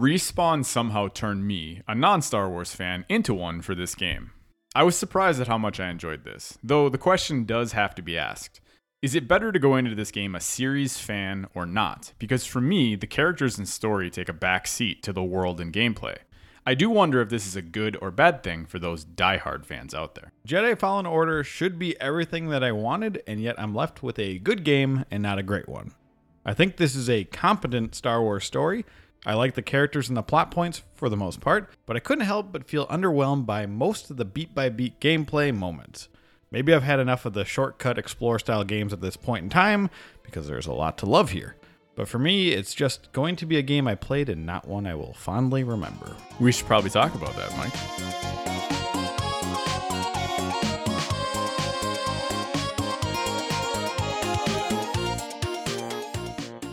Respawn somehow turned me, a non Star Wars fan, into one for this game. I was surprised at how much I enjoyed this, though the question does have to be asked Is it better to go into this game a series fan or not? Because for me, the characters and story take a back seat to the world and gameplay. I do wonder if this is a good or bad thing for those diehard fans out there. Jedi Fallen Order should be everything that I wanted, and yet I'm left with a good game and not a great one. I think this is a competent Star Wars story. I like the characters and the plot points for the most part, but I couldn't help but feel underwhelmed by most of the beat by beat gameplay moments. Maybe I've had enough of the shortcut explore style games at this point in time because there's a lot to love here. But for me, it's just going to be a game I played and not one I will fondly remember. We should probably talk about that, Mike.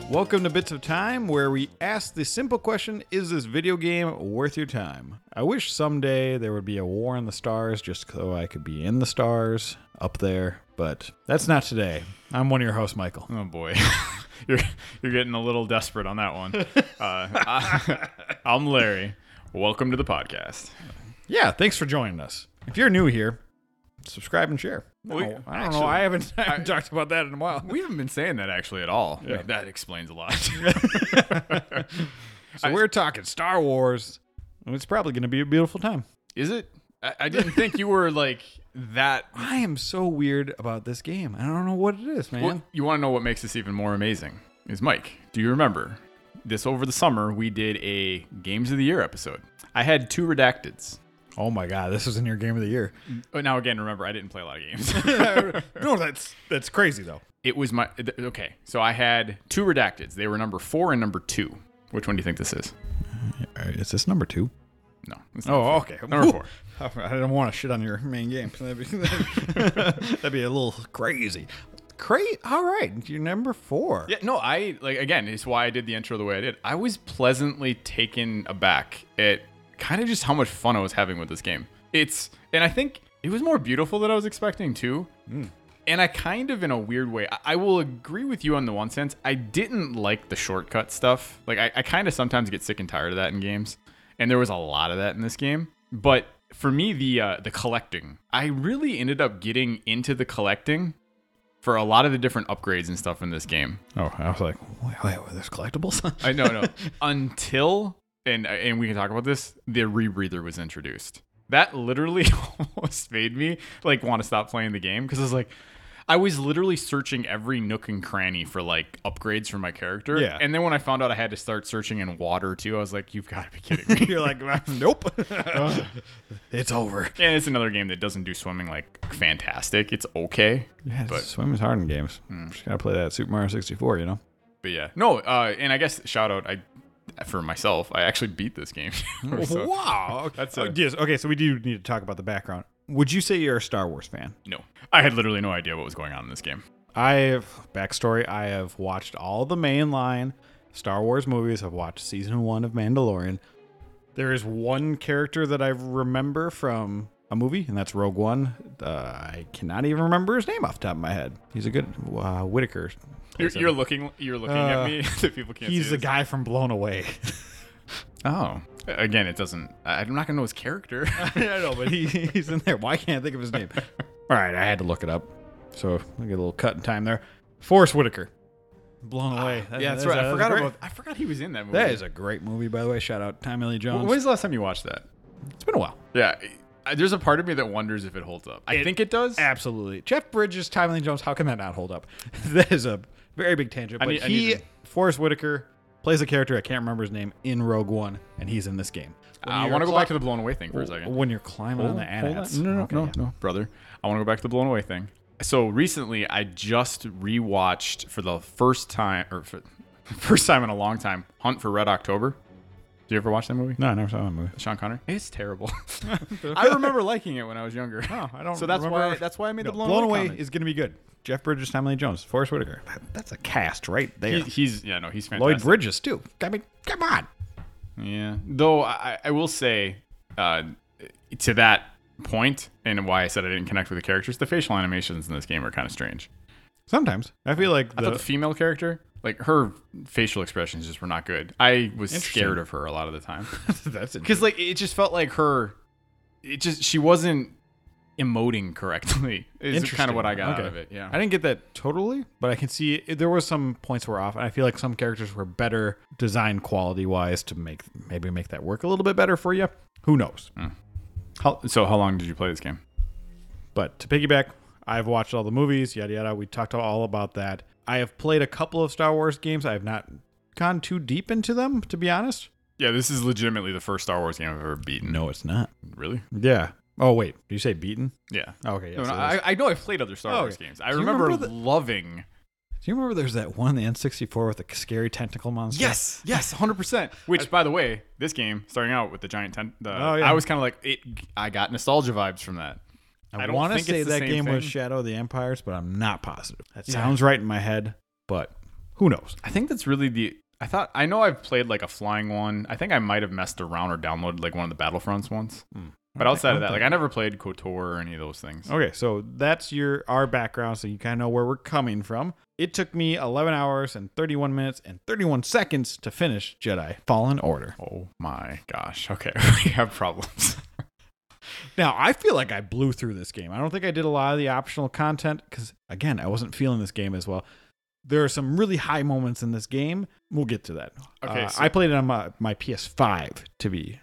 Welcome to Bits of Time, where we ask the simple question Is this video game worth your time? I wish someday there would be a war in the stars just so I could be in the stars up there, but that's not today. I'm one of your hosts, Michael. Oh boy, you're you're getting a little desperate on that one. Uh, I, I'm Larry. Welcome to the podcast. Yeah, thanks for joining us. If you're new here, subscribe and share. We- I don't actually- know. I haven't, I haven't talked about that in a while. We haven't been saying that actually at all. Yeah. Like, that explains a lot. So we're talking Star Wars. It's probably going to be a beautiful time. Is it? I, I didn't think you were like that. I am so weird about this game. I don't know what it is, man. Well, you want to know what makes this even more amazing? Is Mike? Do you remember this over the summer? We did a Games of the Year episode. I had two redacteds. Oh my god, this was in your game of the year. But now again, remember I didn't play a lot of games. no, that's that's crazy though. it was my th- okay. So I had two redacteds. They were number four and number two. Which one do you think this is? Uh, is this number two? No. it's oh, not Oh, four. okay. Number four. I don't want to shit on your main game. That'd be, that'd be a little crazy. Great. All right, you're number four. Yeah, no, I like again, it's why I did the intro the way I did. I was pleasantly taken aback at kind of just how much fun I was having with this game. It's and I think it was more beautiful than I was expecting too. And I kind of in a weird way, I, I will agree with you on the one sense. I didn't like the shortcut stuff. Like I, I kind of sometimes get sick and tired of that in games. And there was a lot of that in this game. But for me, the uh, the collecting, I really ended up getting into the collecting for a lot of the different upgrades and stuff in this game. Oh, I was like, wait, wait, wait there's collectibles. I know, no. Until and and we can talk about this. The rebreather was introduced. That literally almost made me like want to stop playing the game because I was like, I was literally searching every nook and cranny for like upgrades for my character. Yeah. And then when I found out I had to start searching in water too, I was like, you've got to be kidding me. you're like, nope. it's over. and it's another game that doesn't do swimming like fantastic. It's okay. Yeah, But- swim is hard in games. Just gotta play that Super Mario 64, you know. But yeah, no. Uh, and I guess shout out I for myself. I actually beat this game. So- wow. That's Oh, yes. Okay, so we do need to talk about the background. Would you say you're a Star Wars fan? No, I had literally no idea what was going on in this game. I have backstory. I have watched all the mainline Star Wars movies. I've watched season one of Mandalorian. There is one character that I remember from a movie, and that's Rogue One. Uh, I cannot even remember his name off the top of my head. He's a good uh, Whitaker. You're, you're looking. You're looking Uh, at me. that people can't. He's see the guy from Blown Away. Oh, again, it doesn't. I- I'm not gonna know his character. I know, but he, he's in there. Why can't I think of his name? All right, I had to look it up. So I get a little cut in time there. Forest Whitaker. Blown away. That- yeah, that's a- right. I a forgot great- about. I forgot he was in that movie. That is a great movie, by the way. Shout out Tommy Lee Jones. When's the last time you watched that? it's been a while. Yeah, I- there's a part of me that wonders if it holds up. I It- think it does. Absolutely. Jeff Bridges, Lee Jones. How can that not hold up? that is a very big tangent. But need- he, to- Forest Whitaker, plays a character I can't remember his name in Rogue One, and he's in this game. When I want to go back to the blown away thing for a second. When you're climbing on the. AT-ATs. No, no, Okay, no, yeah. no, brother. I want to go back to the blown away thing. So recently, I just rewatched for the first time, or for first time in a long time, Hunt for Red October. Did you ever watch that movie? No, I never saw that movie. Sean Connery. It's terrible. I remember liking it when I was younger. Oh, I don't. So that's remember- why that's why I made the blown, Blown away. Comment. is going to be good. Jeff Bridges, Tommy Lee Jones, Forest Whitaker. That- that's a cast right there. He- he's yeah no he's fantastic. Lloyd Bridges too. I mean, come on. Yeah. Though I, I will say, uh, to that point, and why I said I didn't connect with the characters, the facial animations in this game are kind of strange. Sometimes I feel like I thought the female character, like her facial expressions, just were not good. I was scared of her a lot of the time that's because like it just felt like her. It just she wasn't emoting correctly. Is kind of what I got Okay. out of it. Yeah. I didn't get that totally, but I can see it, there was some points were off, and I feel like some characters were better design quality wise to make maybe make that work a little bit better for you. Who knows? Mm. How, so how long did you play this game? But to piggyback, I've watched all the movies, yada yada. We talked all about that. I have played a couple of Star Wars games. I have not gone too deep into them, to be honest. Yeah, this is legitimately the first Star Wars game I've ever beaten. No, it's not. Really? Yeah. Oh wait, did you say beaten? Yeah. Oh, okay. No, Yes, no, it is. I, I know I've played other Star Oh, Wars okay. games. I Do remember, remember the- loving. Do you remember there's that one on the N64 with the scary tentacle monster? Yes, yes, hundred percent. Which, by the way, this game starting out with the giant tent. The, Oh, yeah. I was kind of like it. I got nostalgia vibes from that. I, I want to say that game was. Shadow of the Empires, but I'm not positive. That Yeah. sounds right in my head, but who knows? I think that's really the. I thought I know I've played like a flying one. I think I might have messed around or downloaded like one of the Battlefronts once. Hmm. But outside of that, like I never played KOTOR or any of those things. Okay, so that's your our background, so you kind of know where we're coming from. It took me 11 hours and 31 minutes and 31 seconds to finish Jedi Fallen Order. Oh my gosh. Okay, we have problems. Now, I feel like I blew through this game. I don't think I did a lot of the optional content because, again, I wasn't feeling this game as well. There are some really high moments in this game. We'll get to that. Okay, Uh, so- I played it on my, my PS5 to be.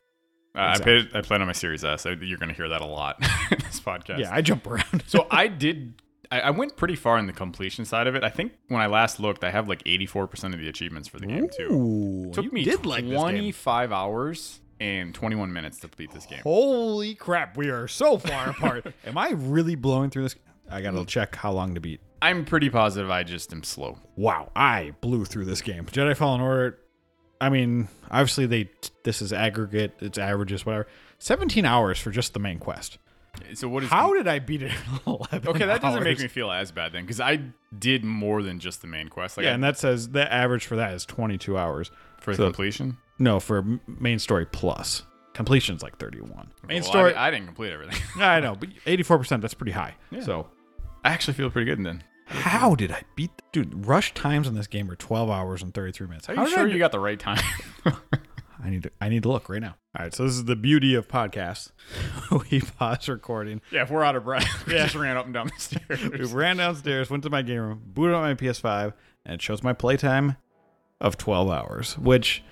Uh, I played. I played on my Series S. I, you're going to hear that a lot in this podcast. Yeah, I jump around. so I did. I, I went pretty far in the completion side of it. I think when I last looked, I have like 84% of the achievements for the game too. Ooh, Took me did like this game. 25 hours and 21 minutes to beat this game. Holy crap, we are so far apart. Am I really blowing through this? I gotta mm. check how long to beat. I'm pretty positive I just am slow. Wow, I blew through this game. Jedi Fallen Order. I mean, obviously they this is aggregate, it's averages, whatever. 17 hours for just the main quest. So what is How did I beat it in 11 Okay, that doesn't make me feel as bad then, because I did more than just the main quest. Like Yeah, I- and that says the average for that is 22 hours. for so- completion. No, for main story plus. Completion's like 31. Main Well, story, I, I didn't complete everything. I know, but 84%, that's pretty high. Yeah. So, I actually feel pretty good then. how did I beat Dude, rush times in this game are 12 hours and 33 minutes. Are How you did sure I you got the right time? I need to I need to look right now. All right, so this is the beauty of podcasts. we pause recording. yeah, if we're out of breath, we Yeah. just ran up and down the stairs. We ran downstairs, went to my game room, booted up my PS5, and it shows my playtime of 12 hours, which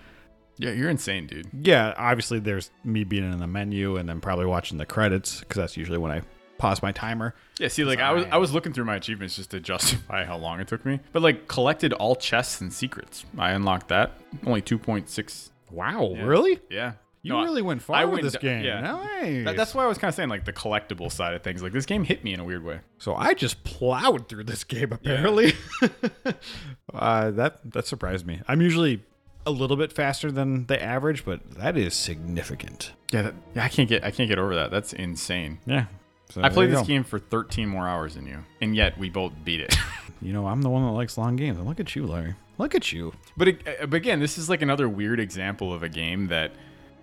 yeah, you're insane, dude. yeah, obviously there's me being in the menu and then probably watching the credits because that's usually when I pause my timer. Yeah, see, like I was, I was looking through my achievements just to justify how long it took me. But like, collected all chests and secrets. I unlocked that. Only two point six. Wow, Yeah. really? Yeah, You No, really went far I with went this game. yeah. Nice. That- that's why I was kind of saying like the collectible side of things. Like this game hit me in a weird way. so I just plowed through this game apparently. uh, that that surprised me. I'm usually a little bit faster than the average, but that is significant. Yeah, that, yeah, I can't get I can't get over that. That's insane. Yeah. So I played this go. game for 13 more hours than you, and yet we both beat it. You know, I'm the one that likes long games. And look at you, Larry. Look at you. but, it, uh, but again, this is like another weird example of a game that,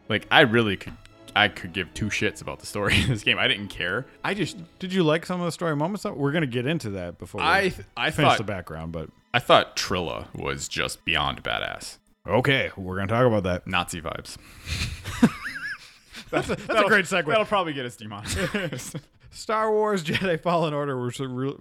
like, I really could I could give two shits about the story of this game. I didn't care. I just Did you like some of the story moments? We're gonna get into that before I th- I finish thought the background, but I thought Trilla was just beyond badass. okay, we're gonna talk about that. Nazi vibes. That's a, that's a great segue. That'll probably get us demonetized. Star Wars Jedi Fallen Order was real.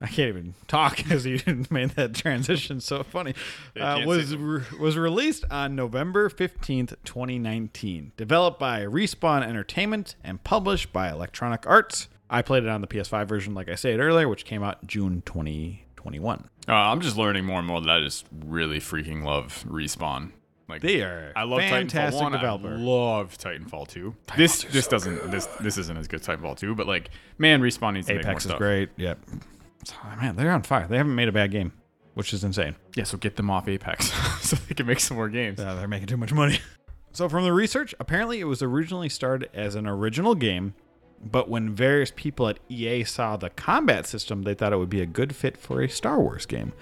I can't even talk because you made that transition so funny. Uh, was re- was released on November fifteenth, twenty nineteen. Developed by Respawn Entertainment and published by Electronic Arts. I played it on the PS5 version, like I said earlier, which came out June twenty twenty one. uh, I'm just learning more and more that I just really freaking love Respawn. Like They are I love fantastic Titanfall 1. developer. I love Titanfall 2. this this doesn't this this isn't as good as Titanfall 2, but like man, Respawn needs to make more Apex is stuff. great. Yep. So, man, they're on fire. They haven't made a bad game, which is insane. Yeah, so get them off Apex so they can make some more games. Uh, they're making too much money. So, from the research, apparently it was originally started as an original game, but when various people at EA saw the combat system, they thought it would be a good fit for a Star Wars game,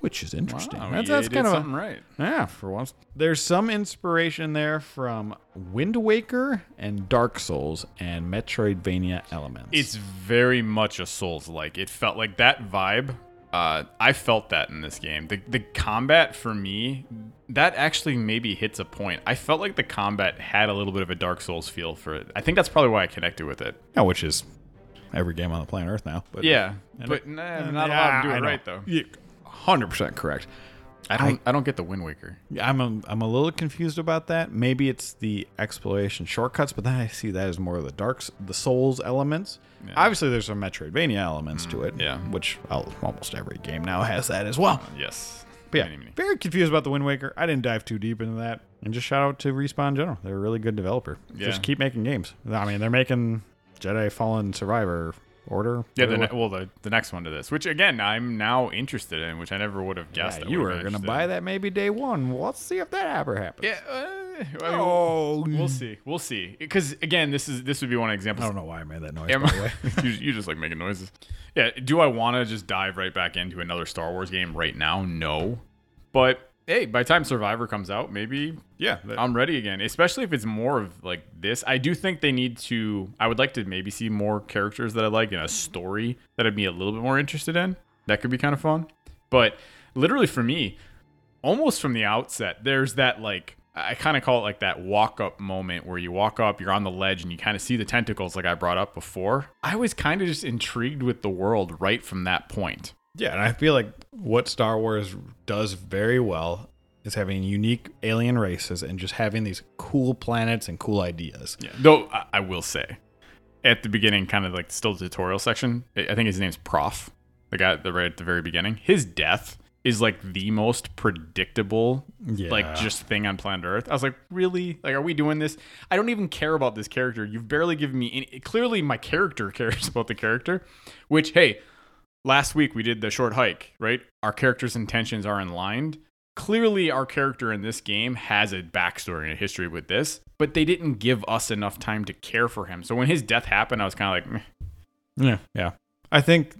which is interesting. Wow, that's that's kind of something right. yeah, for once. There's some inspiration there from Wind Waker and Dark Souls and Metroidvania elements. It's very much a Souls like. It felt like that vibe Uh, I felt that in this game. The the combat for me, that actually maybe hits a point. I felt like the combat had a little bit of a Dark Souls feel for it. I think that's probably why I connected with it. Yeah, which is every game on the planet Earth now. But Yeah, but it- nah, not yeah, allowed to do it right though. Yeah, Hundred percent correct. I don't. I, don't get the Wind Waker. I'm a, I'm a little confused about that. Maybe it's the exploration shortcuts, but then I see that as more of the dark, s- the Souls elements. Yeah. Obviously, there's some Metroidvania elements to mm, it. yeah. which al- almost every game now has that as well. Yes. But yeah, Many, many. very confused about the Wind Waker. I didn't dive too deep into that. And just shout out to Respawn general. They're a really good developer. Yeah. Just keep making games. I mean, they're making Jedi Fallen Survivor Order. Yeah, the ne- well, the, the next one to this, which again I'm now interested in, which I never would have guessed. Yeah, you were to buy that maybe day one. Let's see if that ever happens. Yeah. Uh, Oh, we'll see. We'll see. Because again, this is this would be one example. I don't know why I made that noise, Am by the way. You, you just like making noises. Yeah. Do I want to just dive right back into another Star Wars game right now? No. But hey, by the time Survivor comes out, maybe Yeah. that- I'm ready again. Especially if it's more of like this. I do think they need to. I would like to maybe see more characters that I like in a story that I'd be a little bit more interested in. That could be kind of fun. But literally for me, almost from the outset, there's that like I kind of call it like that walk up moment where you walk up, you're on the ledge, and you kind of see the tentacles like I brought up before. I was kind of just intrigued with the world right from that point. Yeah, and I feel like what Star Wars does very well is having unique alien races and just having these cool planets and cool ideas. Yeah. Though I, I will say, at the beginning, kind of like still the tutorial section, I think his name's Prauf, the guy at the right at the very beginning. His death is like the most predictable, Yeah. like just thing on planet Earth. I was like, really? Like, are we doing this? I don't even care about this character. You've barely given me any. Clearly, my character cares about the character, which hey. Last week we did the short hike, right? Our character's intentions are in line clearly our character in this game has a backstory and a history with this, but they didn't give us enough time to care for him. So when his death happened, I was kind of like, Meh. Yeah, yeah. I think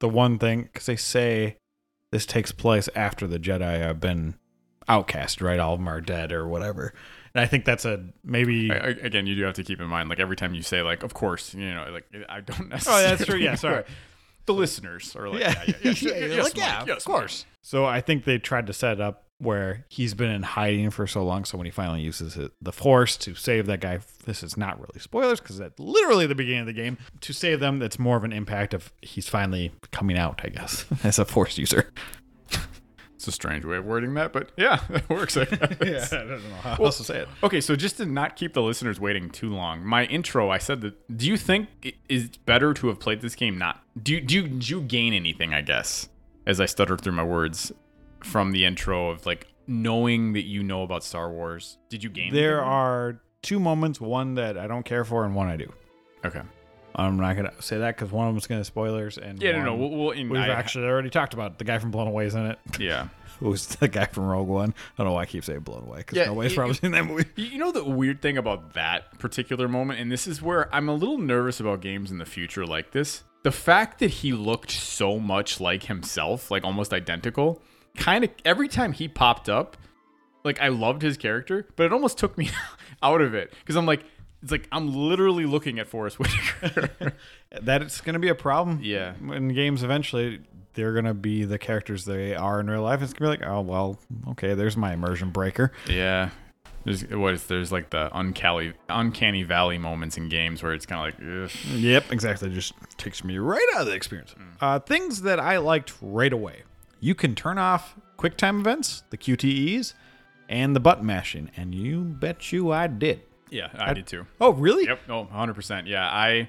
the one thing because they say this takes place after the Jedi have been outcast, right? All of them are dead or whatever. And I think that's a maybe. I- again, you do have to keep in mind, like every time you say, like, of course, you know, like I don't necessarily. oh, that's true. Yeah, sorry. The listeners are like, yeah, yeah, yeah, sure, Yeah, yes, like, yeah, Mike, of yes, course. So I think they tried to set it up where he's been in hiding for so long. So when he finally uses it, the Force to save that guy, this is not really spoilers because that's literally the beginning of the game. To save them, that's more of an impact of he's finally coming out, I guess, as a Force user. It's a strange way of wording that, but yeah, it works. I guess. I don't know how else to say it. Okay, so just to not keep the listeners waiting too long, my intro, I said that. Do you think it is better to have played this game? Not. Do you, do you, do you gain anything? I guess as I stuttered through my words from the intro of like knowing that you know about Star Wars. Did you gain? There anything? are two moments, one that I don't care for and one I do. Okay. I'm not gonna say that because one of them's gonna spoilers, and Yeah, no, no. one We'll, we'll in, we've I- actually already talked about. The guy from Blown Away is in it. Yeah. Who's the guy from Rogue One? I don't know why I keep saying Blown Away because Yeah, nobody's you- probably seen that movie. You you know the weird thing about that particular moment, and this is where I'm a little nervous about games in the future like this. The fact that he looked so much like himself, like almost identical, kind of every time he popped up, like I loved his character, but it almost took me out of it because I'm like, it's like I'm literally looking at Forest Whitaker. That's gonna be a problem. Yeah. in games eventually. They're gonna be the characters they are in real life. It's gonna be like, oh well, okay, there's my immersion breaker. yeah. There's what is there's like the uncanny uncanny valley moments in games where it's kind of like, ugh. Yep, exactly. Just takes me right out of the experience. Uh, things that I liked right away. You can turn off QuickTime events, the QTEs, and the button mashing, and you bet you I did. Yeah, I did too. Oh, really? Yep. Oh, 100%. Yeah, I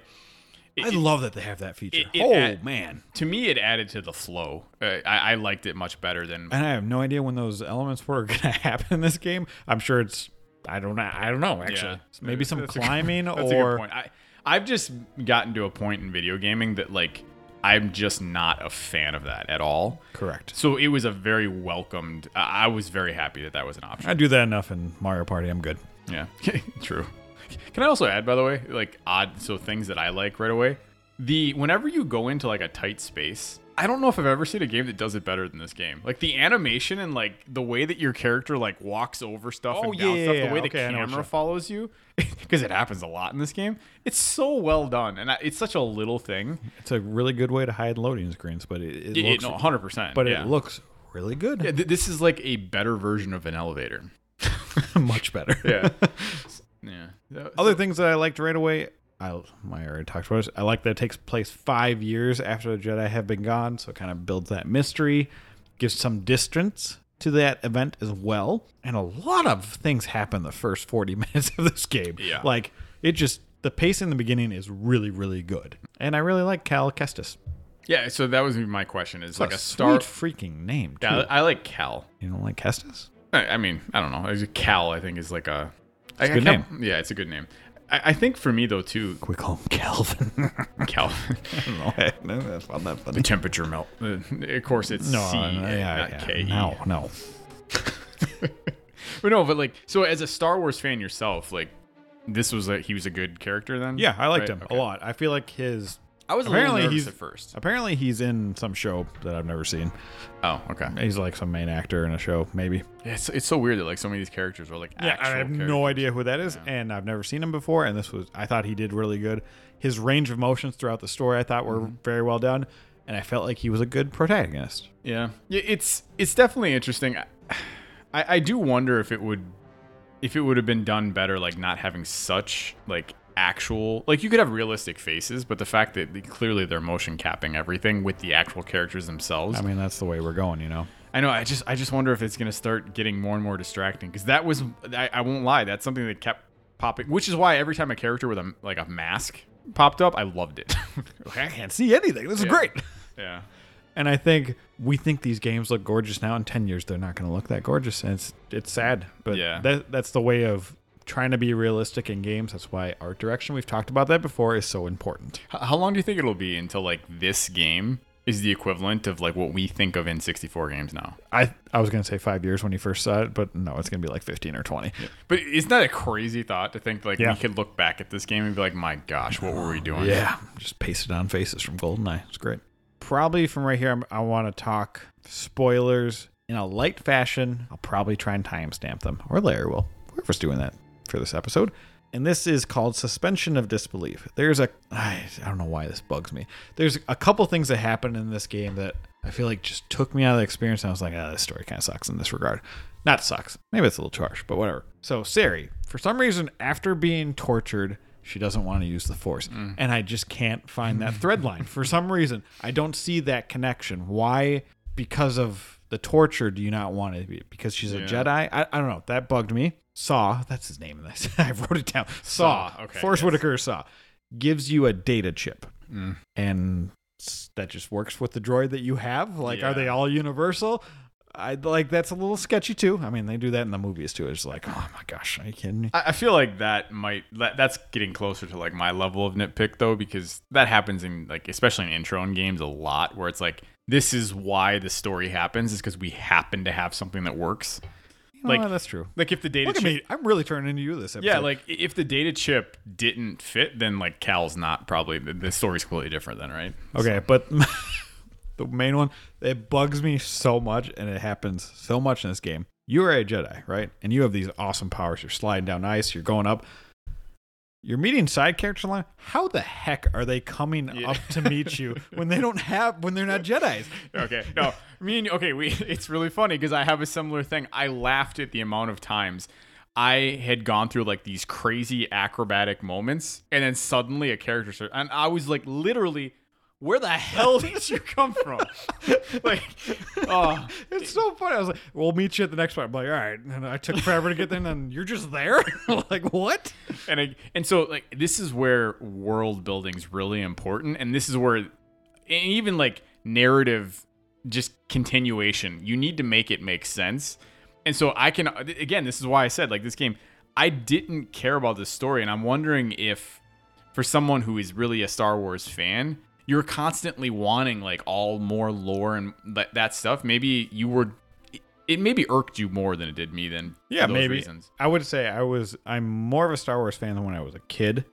I love that they have that feature. it- it oh add- man, to me it added to the flow. Uh, I, I liked it much better than and I have no idea when those elements were going to happen in this game. I'm sure it's. I don't know. I don't know. Actually, Yeah. maybe some That's a climbing That's a good or point. I I've just gotten to a point in video gaming that like I'm just not a fan of that at all. correct. So it was a very welcomed. I I was very happy that that was an option. I do that enough in Mario Party. I'm good. Yeah, true. Can I also add, by the way, like odd, so things that I like right away. The whenever you go into like a tight space, I don't know if I've ever seen a game that does it better than this game. Like the animation and like the way that your character like walks over stuff Oh, and down yeah, stuff, the way yeah. the Okay, I know what camera follows you, because it happens a lot in this game. It's so well done, and I, it's such a little thing. It's a really good way to hide loading screens, but it, it looks, hundred percent. but it looks really good. Yeah, th- this is like a better version of an elevator. Much better. Yeah, yeah. Other things that I liked right away, I, I already talked about this. I like that it takes place five years after the Jedi have been gone, so it kind of builds that mystery, gives some distance to that event as well. And a lot of things happen the first 40 minutes of this game. Yeah. Like, it just, the pace in the beginning is really, really good. And I really like Cal Kestis. yeah. So that was my question: is like a a star. sweet freaking name, too. Yeah, I like Cal. You don't like Kestis? I I mean, I don't know. Cal, I think, is like a. I- a I good can't- Yeah, it's a good name. I, I think for me though too, We call him Calvin. Cal. I don't know. No, that's not that the temperature melt. Uh, of course, it's No, C, no, and yeah, not yeah. K. No, no. But no, but like, so as a Star Wars fan yourself, like, this was a he was a good character then. Yeah, I liked Right? him Okay. a lot. I feel like his I was Apparently he's- at first. apparently he's in some show that I've never seen. Oh, okay. He's like some main actor in a show, maybe. Yeah, it's it's so weird that like so many of these characters are like actual I have characters. no idea who that is, and I've never seen him before. And this was, I thought he did really good. His range of motions throughout the story, I thought, were Mm-hmm. very well done, and I felt like he was a good protagonist. Yeah, yeah, it's it's definitely interesting. I, I I do wonder if it would if it would have been done better, like not having such like actual like you could have realistic faces, but the fact that they- clearly they're motion capping everything with the actual characters themselves. I mean, that's the way we're going, you know. I know. I just I just wonder if it's gonna start getting more and more distracting because that was I, I won't lie. That's something that kept popping, which is why every time a character with a like a mask popped up, I loved it. I can't see anything. This is Yeah. great. yeah. And I think we think these games look gorgeous now. In ten years, they're not going to look that gorgeous, and it's it's sad. But Yeah. that that's the way of trying to be realistic in games. That's why art direction. We've talked about that before. Is so important. How long do you think it'll be until like this game is the equivalent of like what we think of in 64 games now? I I was going to say five years when you first saw it, but no, it's going to be like fifteen or twenty. But isn't that a crazy thought to think like Yeah. we could look back at this game and be like, my gosh, what were we oh, doing? Yeah, just pasted on faces from GoldenEye. It's great. Probably from right here, I'm, I want to talk spoilers in a light fashion. I'll probably try and timestamp them, or Larry will. Whoever's doing that for this episode. And this is called suspension of disbelief. There's a I don't know why this bugs me. There's a couple things that happen in this game that I feel like just took me out of the experience. And I was like, ah, this story kind of sucks in this regard. Not sucks. Maybe it's a little too harsh, but whatever. So Cere, for some reason, after being tortured, she doesn't want to use the force. And I just can't find that thread line. For some reason, I don't see that connection. Why? Because of the torture, do you not want to be? Because she's a Yeah. Jedi? I, I don't know. That bugged me. Saw, that's his name in this. I wrote it down. Saw. Saw, okay, Force yes. Whitaker Saw. Gives you a data chip. Mm. And that just works with the droid that you have. Like, are they all universal? I like that's a little sketchy too. I mean, they do that in the movies too. It's like, oh my gosh, are you kidding me? I I feel like that might that, that's getting closer to like my level of nitpick though, because that happens in like especially in intro in games a lot, where it's like this is why the story happens is because we happen to have something that works. Know like- that's true. Like if the data Look chip, me. I'm really turning into you this episode. yeah, like if the data chip didn't fit, then like Cal's not probably the, the story's completely different then, right? Okay, but the main one it bugs me so much, and it happens so much in this game. You are a Jedi, right? And you have these awesome powers. You're sliding down ice. You're going up. You're meeting side characters along. How the heck are they coming Yeah. up to meet you when they don't have when they're not Jedi's? okay. No, I mean, okay, we it's really funny because I have a similar thing. I laughed at the amount of times I had gone through like these crazy acrobatic moments, and then suddenly a character and I was like, literally, where the hell did you come from? like, oh, It's so funny. I was like, "We'll meet you at the next one." I'm like, "All right," and I took forever to get there, and then you're just there. like, what? and I, and so like this is where world building's really important, and this is where even like narrative, just continuation, you need to make it make sense. And so I can again, this is why I said like this game, I didn't care about this story, and I'm wondering if for someone who is really a Star Wars fan, you're constantly wanting like all more lore and that, that stuff. Maybe you were. it- maybe irked you more than it did me. Then Yeah, those maybe. reasons. I would say I was. I'm more of a Star Wars fan than when I was a kid,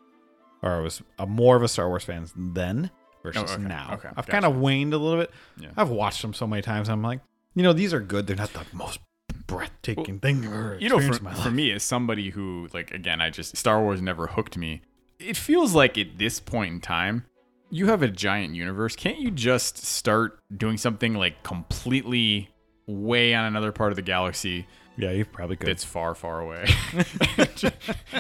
or I was a more of a Star Wars fan then versus Oh, okay, now. okay, I've gotcha. kind of waned a little bit. Yeah. I've watched them so many times. I'm like, you know, these are good. They're not the most breathtaking thing I've ever you know, for, for me, as somebody who, like, again, I just Star Wars never hooked me. It feels like at this point in time, you have a giant universe. Can't you just start doing something like completely way on another part of the galaxy Yeah, you probably could. that's far, far away,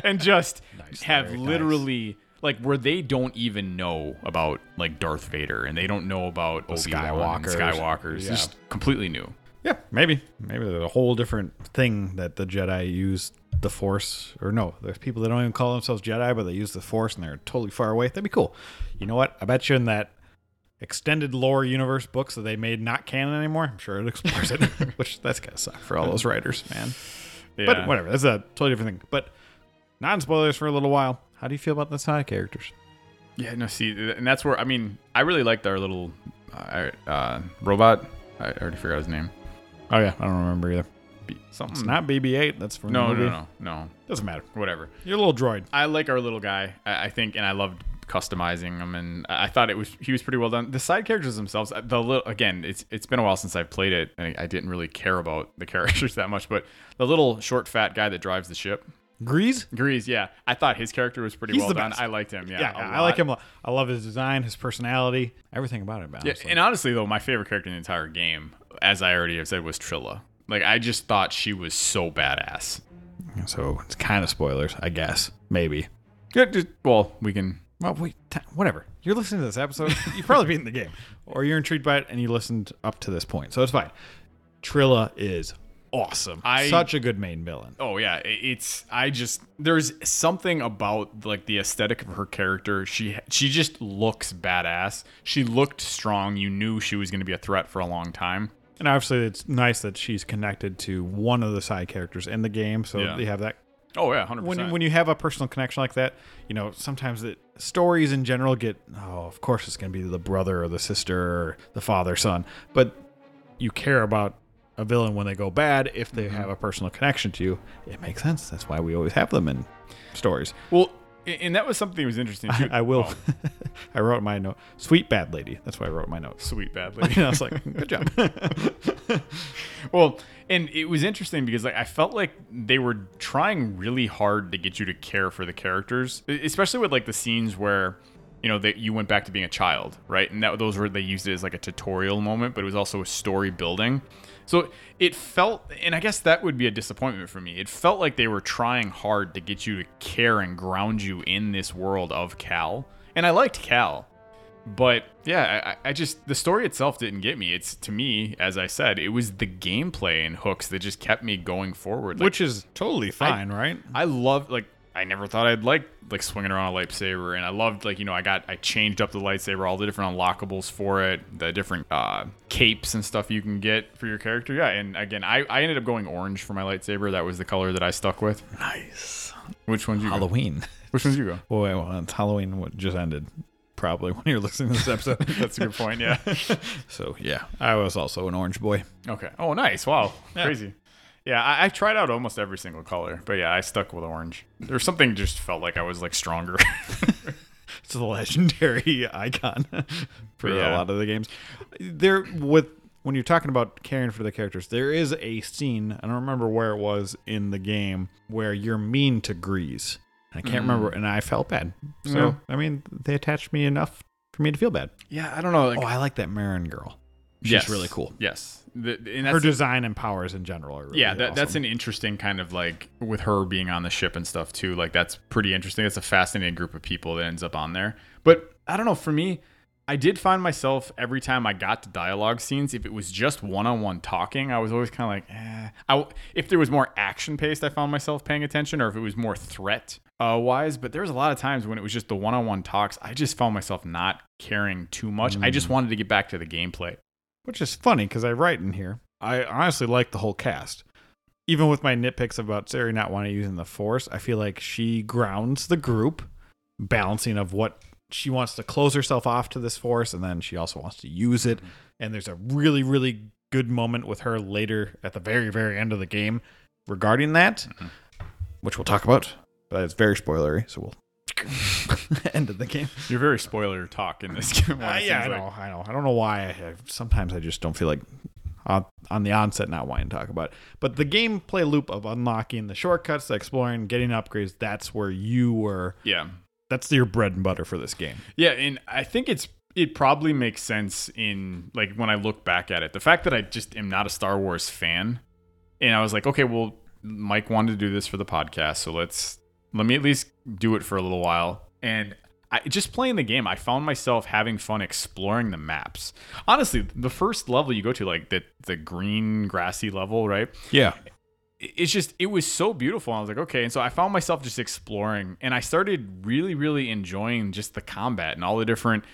and just Nice, have very nice. literally. Like where they don't even know about like Darth Vader and they don't know about Obi-Wan and Skywalkers. Skywalkers. Yeah. Just completely new. Yeah, maybe. Maybe there's a whole different thing that the Jedi use the Force, or no, there's people that don't even call themselves Jedi, but they use the Force and they're totally far away. That'd be cool. You know what? I bet you in that extended lore universe books that they made not canon anymore, I'm sure it explores it, which that's gotta suck for all those writers, man. Yeah. But whatever, that's a totally different thing. But non spoilers for a little while. How do you feel about the side characters? Yeah, no, see, and that's where I mean, I really liked our little uh, uh, robot. I already forgot his name. Oh yeah, I don't remember either. B- something. It's not BB-8. That's from No, the movie. no, no, no. Doesn't matter. Whatever. You're a little droid. I like our little guy. I, I think, and I loved customizing him, and I thought it was he was pretty well done. The side characters themselves, uh, the little again, it's it's been a while since I've played it, and I, I didn't really care about the characters that much. But the little short, fat guy that drives the ship, Greez? Greez, yeah, I thought his character was pretty He's well done. I liked him. Yeah, Yeah, I like him. I love his design, his personality, everything about it. Yeah, and honestly though, my favorite character in the entire game, as I already have said, was Trilla. Like I just thought she was so badass. so it's kind of spoilers, I guess. Maybe. Good. just- Well, we can. Well, wait, t- whatever. You're listening to this episode. You've probably beaten the game, or you're intrigued by it and you listened up to this point, so it's fine. Trilla is awesome. I- Such a good main villain. Oh yeah, it's. I just there's something about like the aesthetic of her character. She she just looks badass. She looked strong. You knew she was going to be a threat for a long time. And obviously, it's nice that she's connected to one of the side characters in the game, so Yeah. they have that Oh yeah, hundred when percent. when you have a personal connection like that, you know, sometimes it, stories in general get oh, of course it's going to be the brother or the sister or the father son, but you care about a villain when they go bad if they Mm-hmm. have a personal connection to you. It makes sense. That's why we always have them in stories. well, and that was something that was interesting too. I will. Oh, I wrote my note. Sweet bad lady. That's why I wrote my note. sweet bad lady. And I was like, good job. Well, and it was interesting because like I felt like they were trying really hard to get you to care for the characters, especially with like the scenes where you know that you went back to being a child, right? And that those were they used it as like a tutorial moment, but it was also a story building. So it felt, and I guess that would be a disappointment for me. It felt like they were trying hard to get you to care and ground you in this world of Cal, and I liked Cal. But yeah, I, I just the story itself didn't get me. It's to me, as I said, it was the gameplay and hooks that just kept me going forward. Like, Which is totally fine, right? I love. Like I never thought I'd like like swinging around a lightsaber, and I loved like you know I got I changed up the lightsaber, all the different unlockables for it, the different uh, capes and stuff you can get for your character. Yeah, and again, I I ended up going orange for my lightsaber. That was the color that I stuck with. Nice. Which one's you? Go? Halloween. Which one's you go? Well, wait, well, it's Halloween what just ended. Probably when you're listening to this episode. That's a good point. Yeah. so yeah, I was also an orange boy. Okay. Oh, nice. Wow. Yeah. Crazy. Yeah, I, I tried out almost every single color, but yeah, I stuck with orange. There's something just felt like I was like stronger. It's a legendary icon for Yeah. a lot of the games. There with when you're talking about caring for the characters, there is a scene, I don't remember where it was in the game, where you're mean to Greez. I can't mm. remember, and I felt bad. So, Yeah. I mean, they attached me enough for me to feel bad. yeah, I don't know. Like, Oh, I like that Merrin girl. She's yes. really cool. Yes. The, and Her design and powers in general are really yeah, that, that's an interesting kind of like with her being on the ship and stuff too. Like that's pretty interesting. That's a fascinating group of people that ends up on there. But I don't know. For me, I did find myself every time I got to dialogue scenes, if it was just one-on-one talking, I was always kind of like, eh. I, if there was more action paced, I found myself paying attention, or if it was more threat uh, wise. But there was a lot of times when it was just the one-on-one talks, I just found myself not caring too much. I just wanted to get back to the gameplay. Which is funny because I write in here. I honestly like the whole cast. Even with my nitpicks about Cere not wanting to use in the Force, I feel like she grounds the group, balancing of what she wants to close herself off to this Force, and then she also wants to use it. And there's a really, really good moment with her later at the very, very end of the game regarding that, mm-hmm. which we'll talk about. But it's very spoilery, so we'll end of the game. You're very spoiler talk in this game. Uh, yeah, I know, I know. I don't know why. I, I, sometimes I just don't feel like uh, on the onset not wanting to talk about. It. But the gameplay loop of unlocking the shortcuts, the exploring, getting upgrades, that's where you were. Yeah. That's your bread and butter for this game. Yeah, and I think it's it probably makes sense in like when I look back at it. The fact that I just am not a Star Wars fan, and I was like, okay, well, Mike wanted to do this for the podcast, so let's let me at least do it for a little while. And I, just playing the game, I found myself having fun exploring the maps. Honestly, the first level you go to, like the the green grassy level, right? Yeah. It's just it was so beautiful. I was like, okay, and so I found myself just exploring, and I started really, really enjoying just the combat and all the different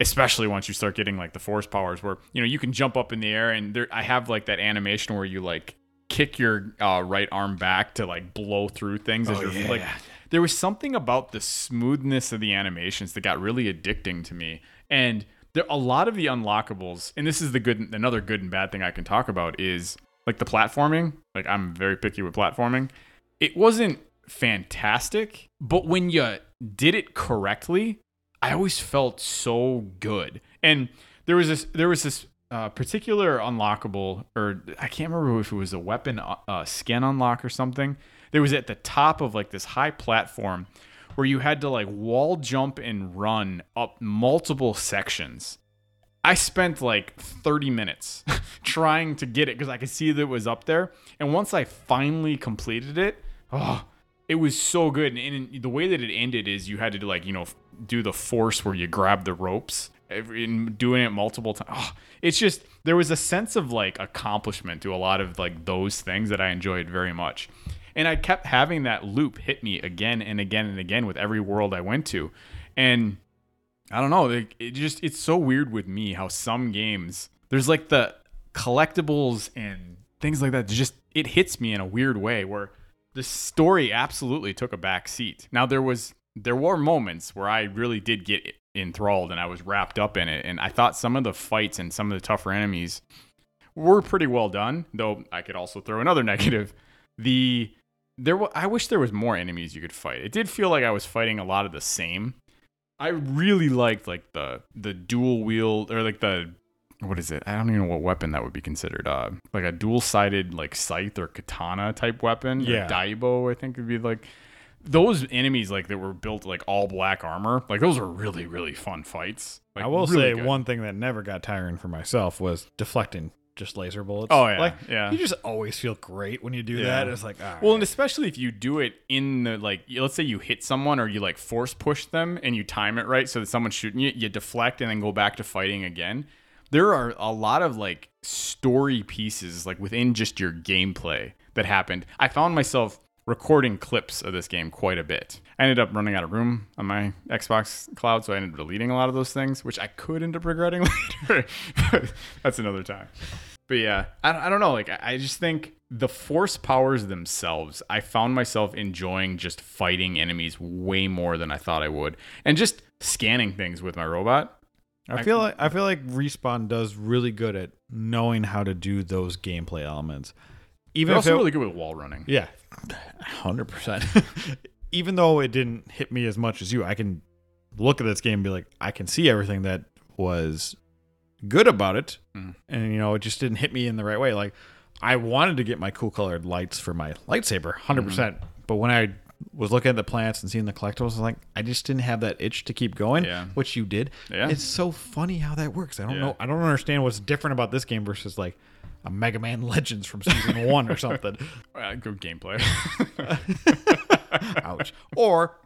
especially once you start getting like the force powers where you know you can jump up in the air and there i have like that animation where you like kick your uh, right arm back to like blow through things as Oh, you're yeah. like there was something about the smoothness of the animations that got really addicting to me and there a lot of the unlockables and this is the good another good and bad thing i can talk about is like the platforming like i'm very picky with platforming it wasn't fantastic but when you did it correctly I always felt so good. And there was this there was this uh, particular unlockable, or I can't remember if it was a weapon uh, uh, skin unlock or something. There was at the top of like this high platform where you had to like wall jump and run up multiple sections. I spent like 30 minutes trying to get it because I could see that it was up there. And once I finally completed it, oh, it was so good. And, and the way that it ended is you had to like, you know, do the force where you grab the ropes and doing it multiple times. Oh, ah, it's just, there was a sense of like accomplishment to a lot of like those things that I enjoyed very much. And I kept having that loop hit me again and again and again with every world I went to. And I don't know. Like, it just it's so weird with me how some games there's like the collectibles and things like that. Just it hits me in a weird way where the story absolutely took a back seat. Now there was there were moments where I really did get enthralled and I was wrapped up in it, and I thought some of the fights and some of the tougher enemies were pretty well done. Though I could also throw another negative. The there I wish there was more enemies you could fight. It did feel like I was fighting a lot of the same. I really liked like the the dual wield or like the what is it? I don't even know what weapon that would be considered. Uh, like a dual sided like scythe or katana type weapon. Yeah. Daibo I think would be like those enemies like that were built like all black armor. Like those are really really fun fights. Like, I will really say good. one thing that never got tiring for myself was deflecting just laser bullets. Oh, yeah, like, yeah. You just always feel great when you do Yeah. that. It's like, all Well, right. and especially if you do it in the like, let's say you hit someone or you like force push them and you time it right so that someone's shooting you, you deflect and then go back to fighting again. There are a lot of like story pieces like within just your gameplay that happened. I found myself recording clips of this game quite a bit. I ended up running out of room on my Xbox cloud, so I ended up deleting a lot of those things, which I could end up regretting later. That's another time. But yeah, I, I don't know. Like, I I just think the force powers themselves, I found myself enjoying just fighting enemies way more than I thought I would. And just scanning things with my robot. I feel like I feel like respawn does really good at knowing how to do those gameplay elements. Even They're if also it, really good with wall running. yeah, hundred percent. Even though it didn't hit me as much as you, I can look at this game and be like, I can see everything that was good about it, Mhm. and you know, it just didn't hit me in the right way. Like I wanted to get my cool colored lights for my lightsaber, 100 percent. But when I was looking at the plants and seeing the collectibles, I was like, I just didn't have that itch to keep going, Yeah. which you did. Yeah. It's so funny how that works. I don't Yeah. know. I don't understand what's different about this game versus like a Mega Man Legends from season one or something. Uh, good gameplay. Ouch. Or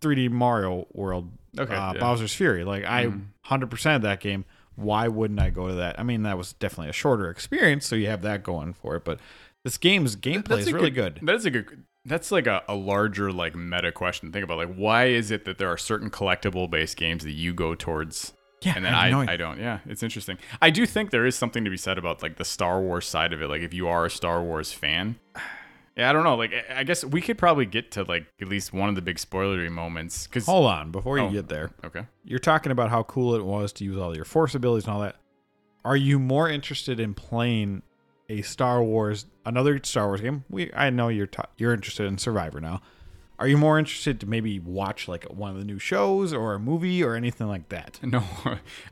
3D Mario World, Okay, uh, yeah. Bowser's Fury. Like I 100% of that game. Why wouldn't I go to that? I mean, that was definitely a shorter experience, so you have that going for it. But this game's gameplay is a really good. That is a good. That's like a, a larger like meta question. to Think about like why is it that there are certain collectible based games that you go towards, Yeah, and then I I, I, don't. Yeah, it's interesting. I do think there is something to be said about like the Star Wars side of it. Like if you are a Star Wars fan, yeah, I don't know. Like I- guess we could probably get to like at least one of the big spoilery moments. Because Hold on, before you Oh. get there, okay, you're talking about how cool it was to use all your force abilities and all that. Are you more interested in playing a Star Wars, another Star Wars game? We, I know you're ta- you're interested in Survivor now. Are you more interested to maybe watch like one of the new shows or a movie or anything like that? No,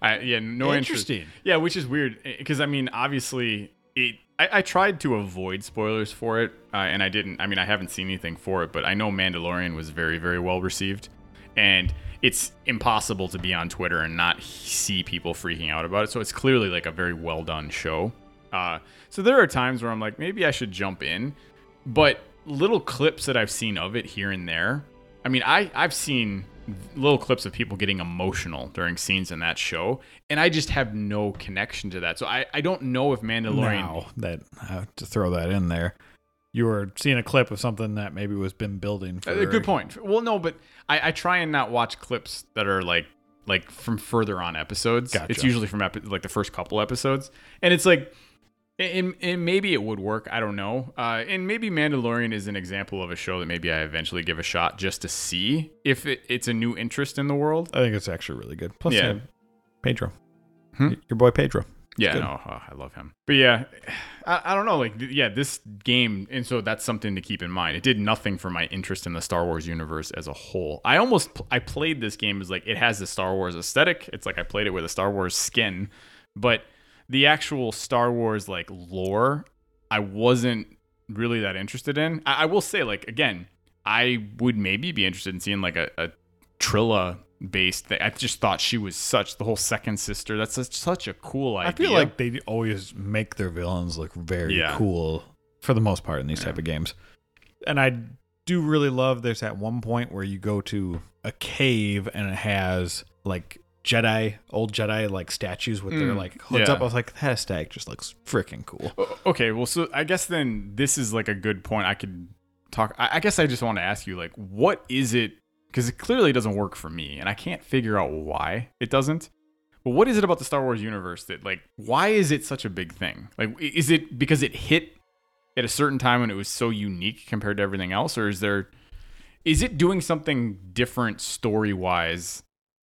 I, yeah, no interest. Interesting. Yeah, which is weird because I mean, obviously, it. I, I tried to avoid spoilers for it, uh, and I didn't. I mean, I haven't seen anything for it, but I know Mandalorian was very, very well received, and it's impossible to be on Twitter and not see people freaking out about it. So it's clearly like a very well done show. Uh, so there are times where I'm like, maybe I should jump in, but little clips that I've seen of it here and there. I mean, I I've seen little clips of people getting emotional during scenes in that show, and I just have no connection to that. So I I don't know if Mandalorian. Now that I have to throw that in there, you were seeing a clip of something that maybe was been building. For Uh, good point. Well, no, but I, I try and not watch clips that are like like from further on episodes. Gotcha. It's usually from epi- like the first couple episodes, and it's like. And, and maybe it would work. I don't know. Uh, and maybe Mandalorian is an example of a show that maybe I eventually give a shot just to see if it, it's a new interest in the world. I think it's actually really good. Plus, Yeah. Pedro, Hmm? Your boy Pedro. Yeah, no, oh, I love him. But yeah, I, I don't know. Like, th- yeah, this game, and so that's something to keep in mind. It did nothing for my interest in the Star Wars universe as a whole. I almost pl- I played this game as like it has the Star Wars aesthetic. It's like I played it with a Star Wars skin, but the actual Star Wars like lore, I wasn't really that interested in. I, I will say, like again, I would maybe be interested in seeing like a, a Trilla based thing. I just thought she was such the whole second sister. That's such, such a cool idea. I feel like they always make their villains look very Yeah. cool for the most part in these type of games. And I do really love there's at one point where you go to a cave and it has like Jedi, old Jedi like statues with their Mm, like hoods yeah. up. I was like, that aesthetic just looks freaking cool. O- Okay, well, so I guess then this is like a good point. I could talk. I, I guess I just want to ask you, like, what is it? Because it clearly doesn't work for me, and I can't figure out why it doesn't. But what is it about the Star Wars universe that, like, why is it such a big thing? Like, i- is it because it hit at a certain time when it was so unique compared to everything else, or is there, is it doing something different story wise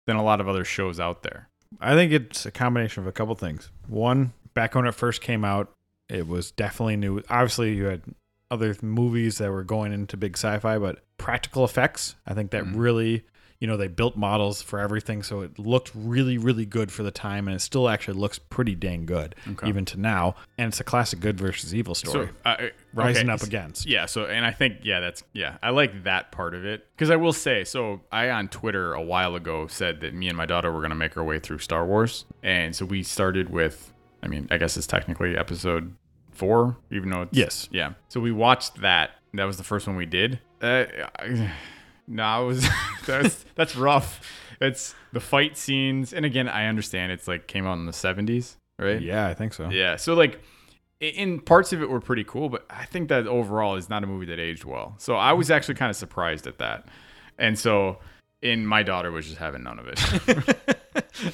than a lot of other shows out there? I think it's a combination of a couple things. One, back when it first came out, it was definitely new. Obviously, you had other movies that were going into big sci-fi, but practical effects, I think that Mhm. really, you know, they built models for everything, so it looked really, really good for the time, and it still actually looks pretty dang good Okay. even to now. And it's a classic good versus evil story, So, uh, rising okay, up against. Yeah, so and I think yeah, that's yeah, I like that part of it because I will say so. I on Twitter a while ago said that me and my daughter were gonna make our way through Star Wars, and so we started with. I mean, I guess it's technically episode four, even though it's Yes. yeah. So we watched that. That was the first one we did. Uh, I- no, it was that's that's rough. It's the fight scenes, and again, I understand it's like came out in the seventies, right? Yeah, I think so. Yeah. So like in parts of it were pretty cool, but I think that overall is not a movie that aged well. So I was actually kind of surprised at that. And so and my daughter was just having none of it.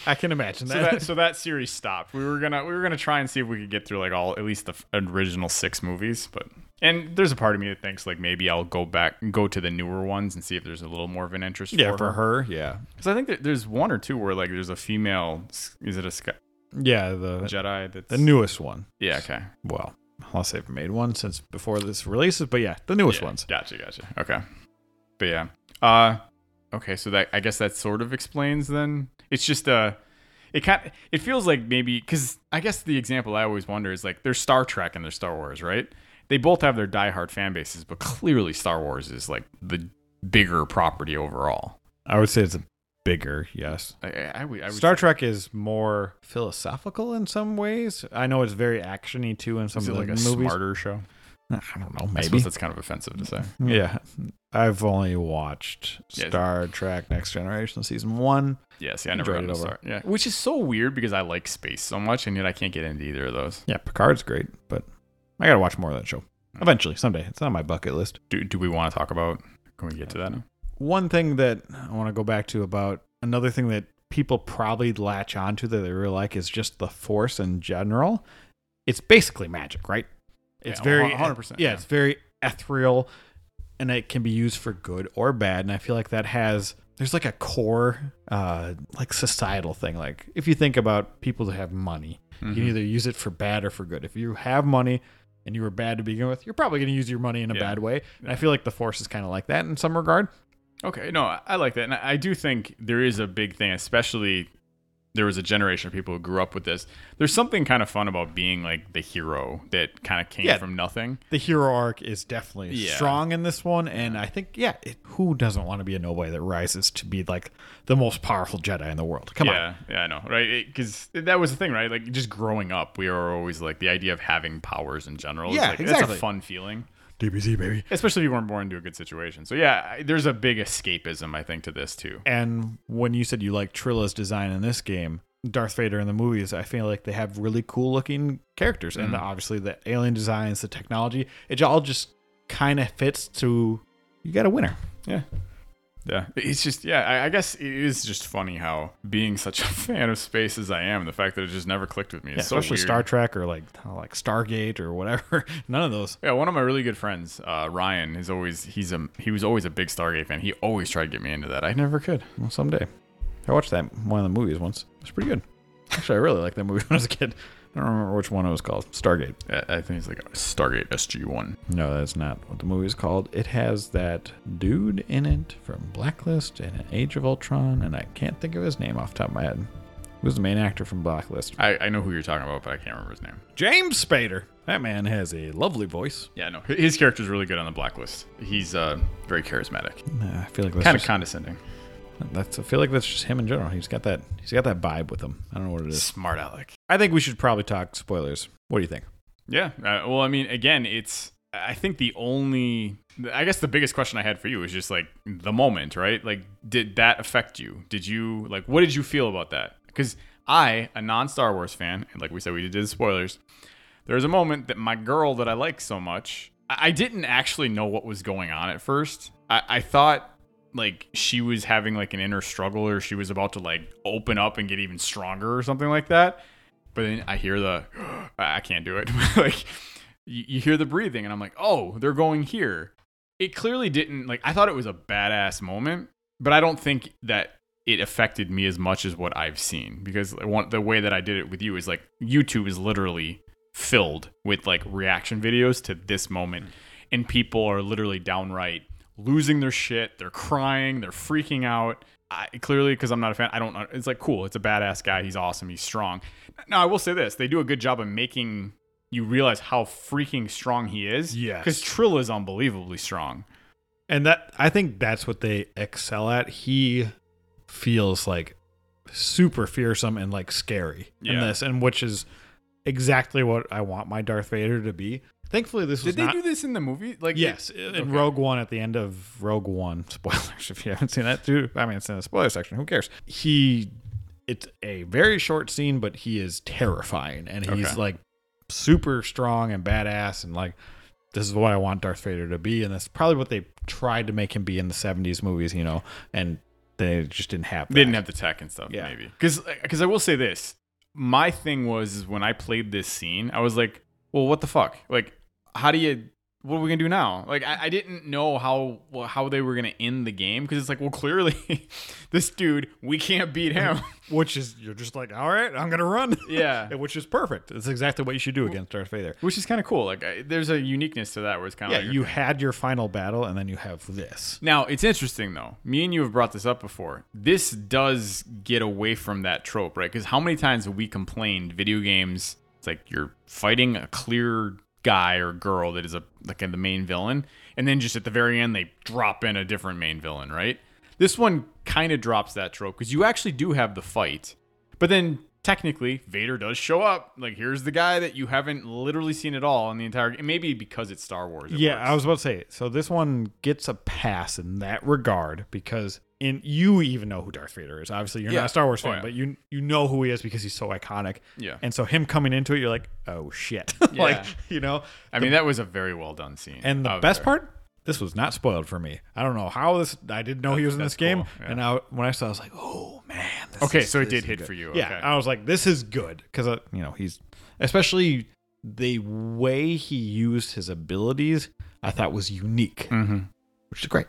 I can imagine so that. that so that series stopped. We were gonna we were gonna try and see if we could get through like all at least the original six movies, but and there's a part of me that thinks like maybe I'll go back go to the newer ones and see if there's a little more of an interest. yeah, for, for her, yeah, Because I think that there's one or two where like there's a female. Is it a Sky, yeah. The Jedi? That's the newest one. Yeah. Okay. Well, unless they've made one since before this releases, but yeah, the newest Yeah, ones. Gotcha, gotcha. Okay. But yeah. Uh okay, so that I guess that sort of explains then. It's just uh it kind it feels like maybe cuz I guess the example I always wonder is like there's Star Trek and there's Star Wars, right? They both have their diehard fan bases, but clearly Star Wars is like the bigger property overall. I would say it's a bigger, yes. I, I, I would, Star Trek is more philosophical in some ways. I know it's very actiony too in some is it of like the a movies. smarter show? I don't know, maybe. that's kind of offensive to say. Yeah, I've only watched Yeah. Star Trek: Next Generation season one. Yeah, see, I never got it over. Yeah, which is so weird because I like space so much, and yet I can't get into either of those. Yeah, Picard's great, but I gotta watch more of that show eventually someday. It's on my bucket list. Do, do we want to talk about? Can we get to that now? one thing that I want to go back to about another thing that people probably latch onto that they really like is just the force in general. It's basically magic, right? It's Yeah, very 100%, Yeah, yeah. it's very ethereal and it can be used for good or bad and I feel like that has there's like a core uh like societal thing like if you think about people that have money, you Mhm. can either use it for bad or for good. If you have money, and you were bad to begin with, you're probably going to use your money in a Yeah. bad way. And I feel like the Force is kind of like that in some regard. Okay, no, I- like that, and I do think there is a big thing, especially there was a generation of people who grew up with this. There's something kind of fun about being like the hero that kind of came Yeah. from nothing. The hero arc is definitely Yeah. strong in this one, and I think yeah, it, who doesn't want to be a nobody that rises to be like the most powerful Jedi in the world? Come on, yeah, yeah, I know, right? Because that was the thing, right? Like just growing up, we were always like the idea of having powers in general. is Yeah, like, exactly. That's a fun feeling, DBZ baby. especially if you weren't born into a good situation. So yeah, there's a big escapism, I think, to this too. And when you said you like Trilla's design in this game, Darth Vader in the movies, I feel like they have really cool looking characters, and Mhm. obviously the alien designs, the technology, it all just kind of fits to you got a winner. Yeah. Yeah. It's just, yeah, I, I guess it is just funny how being such a fan of space as I am, the fact that it just never clicked with me. Yeah, so especially weird. Star Trek or like like Stargate or whatever. None of those. Yeah, one of my really good friends, uh, Ryan, is always he's a he was always a big Stargate fan. He always tried to get me into that. I never could. Well, someday. I watched that one of the movies once. It's pretty good. Actually, I really liked that movie when I was a kid. I don't remember which one it was called. Stargate. I think it's like Stargate SG One. No, that's not what the movie is called. It has that dude in it from Blacklist and Age of Ultron, and I can't think of his name off the top of my head. Who's the main actor from Blacklist? I, I know who you're talking about, but I can't remember his name. James Spader. That man has a lovely voice. Yeah, no, his character's really good on the Blacklist. He's uh, very charismatic, I feel like kind of condescending, that's. I feel like that's just him in general. He's got that. He's got that vibe with him. I don't know what it is. smart Alec. I think we should probably talk spoilers. What do you think? Yeah. Uh, well, I mean, again, it's. I think the only. I guess the biggest question I had for you is just like the moment, right? Like, did that affect you? Did you like? What did you feel about that? Because I, a non-Star Wars fan, and like we said, we did the spoilers. There's a moment that my girl that I like so much, I I didn't actually know what was going on at first. I, I thought like she was having like an inner struggle or she was about to like open up and get even stronger or something like that. But then I hear the, I can't do it. like you, you hear the breathing and I'm like, oh, they're going here. It clearly didn't like, I thought it was a badass moment, but I don't think that it affected me as much as what I've seen because one, the way that I did it with you is like YouTube is literally filled with like reaction videos to this moment and people are literally downright losing their shit they're crying they're freaking out I, clearly because i'm not a fan i don't know it's like cool it's a badass guy he's awesome he's strong now i will say this they do a good job of making you realize how freaking strong he is Yes. because trill is unbelievably strong And that I think that's what they excel at. He feels like super fearsome and like scary in this, and which is exactly what I want my Darth Vader to be. Thankfully, this was did they not. do this in the movie like yes, in okay. Rogue One at the end of Rogue One. Spoilers if you haven't seen that too. I mean, it's in the spoiler section. Who cares? He, it's a very short scene, but he is terrifying, and he's Okay. like super strong and badass, and like this is what I want Darth Vader to be, and that's probably what they tried to make him be in the '70s movies, you know, and they just didn't have. That. They didn't have the tech and stuff, Yeah. maybe. Because because uh, I will say this, my thing was is when I played this scene, I was like, well, what the fuck? Like, how do you? What are we gonna do now? Like, I, I didn't know how well, how they were gonna end the game because it's like, well, clearly, this dude, we can't beat him. which is you're just like, all right, I'm gonna run. yeah, which is perfect. It's exactly what you should do against Darth Vader. which is kind of cool. Like, I, there's a uniqueness to that where it's kind Yeah, of like, you okay. had your final battle, and then you have this. Now, it's interesting though. Me and you have brought this up before. This does get away from that trope, right? Because how many times have we complained video games? It's like you're fighting a clear guy or girl that is a like the main villain, and then just at the very end they drop in a different main villain, right? This one kind of drops that trope because you actually do have the fight, but then technically Vader does show up. Like here's the guy that you haven't literally seen at all in the entire. game. Maybe because it's Star Wars. it Yeah, works. I was about to say. So this one gets a pass in that regard because in you even know who Darth Vader is. Obviously, you're Yeah. not a Star Wars Oh, fan, yeah. but you you know who he is because he's so iconic. Yeah. And so him coming into it, you're like, oh shit, Yeah. like you know. I mean, that was a very well done scene. And the best there. part, this was not spoiled for me. I don't know how this. I didn't know he was in this game, cool, yeah. and I, when I saw, it, I was like, oh man. This Okay, is- so it did hit good. for you, Yeah, okay. I was like, this is good because you know he's especially the way he used his abilities. I thought was unique, Mm-hmm. which is great.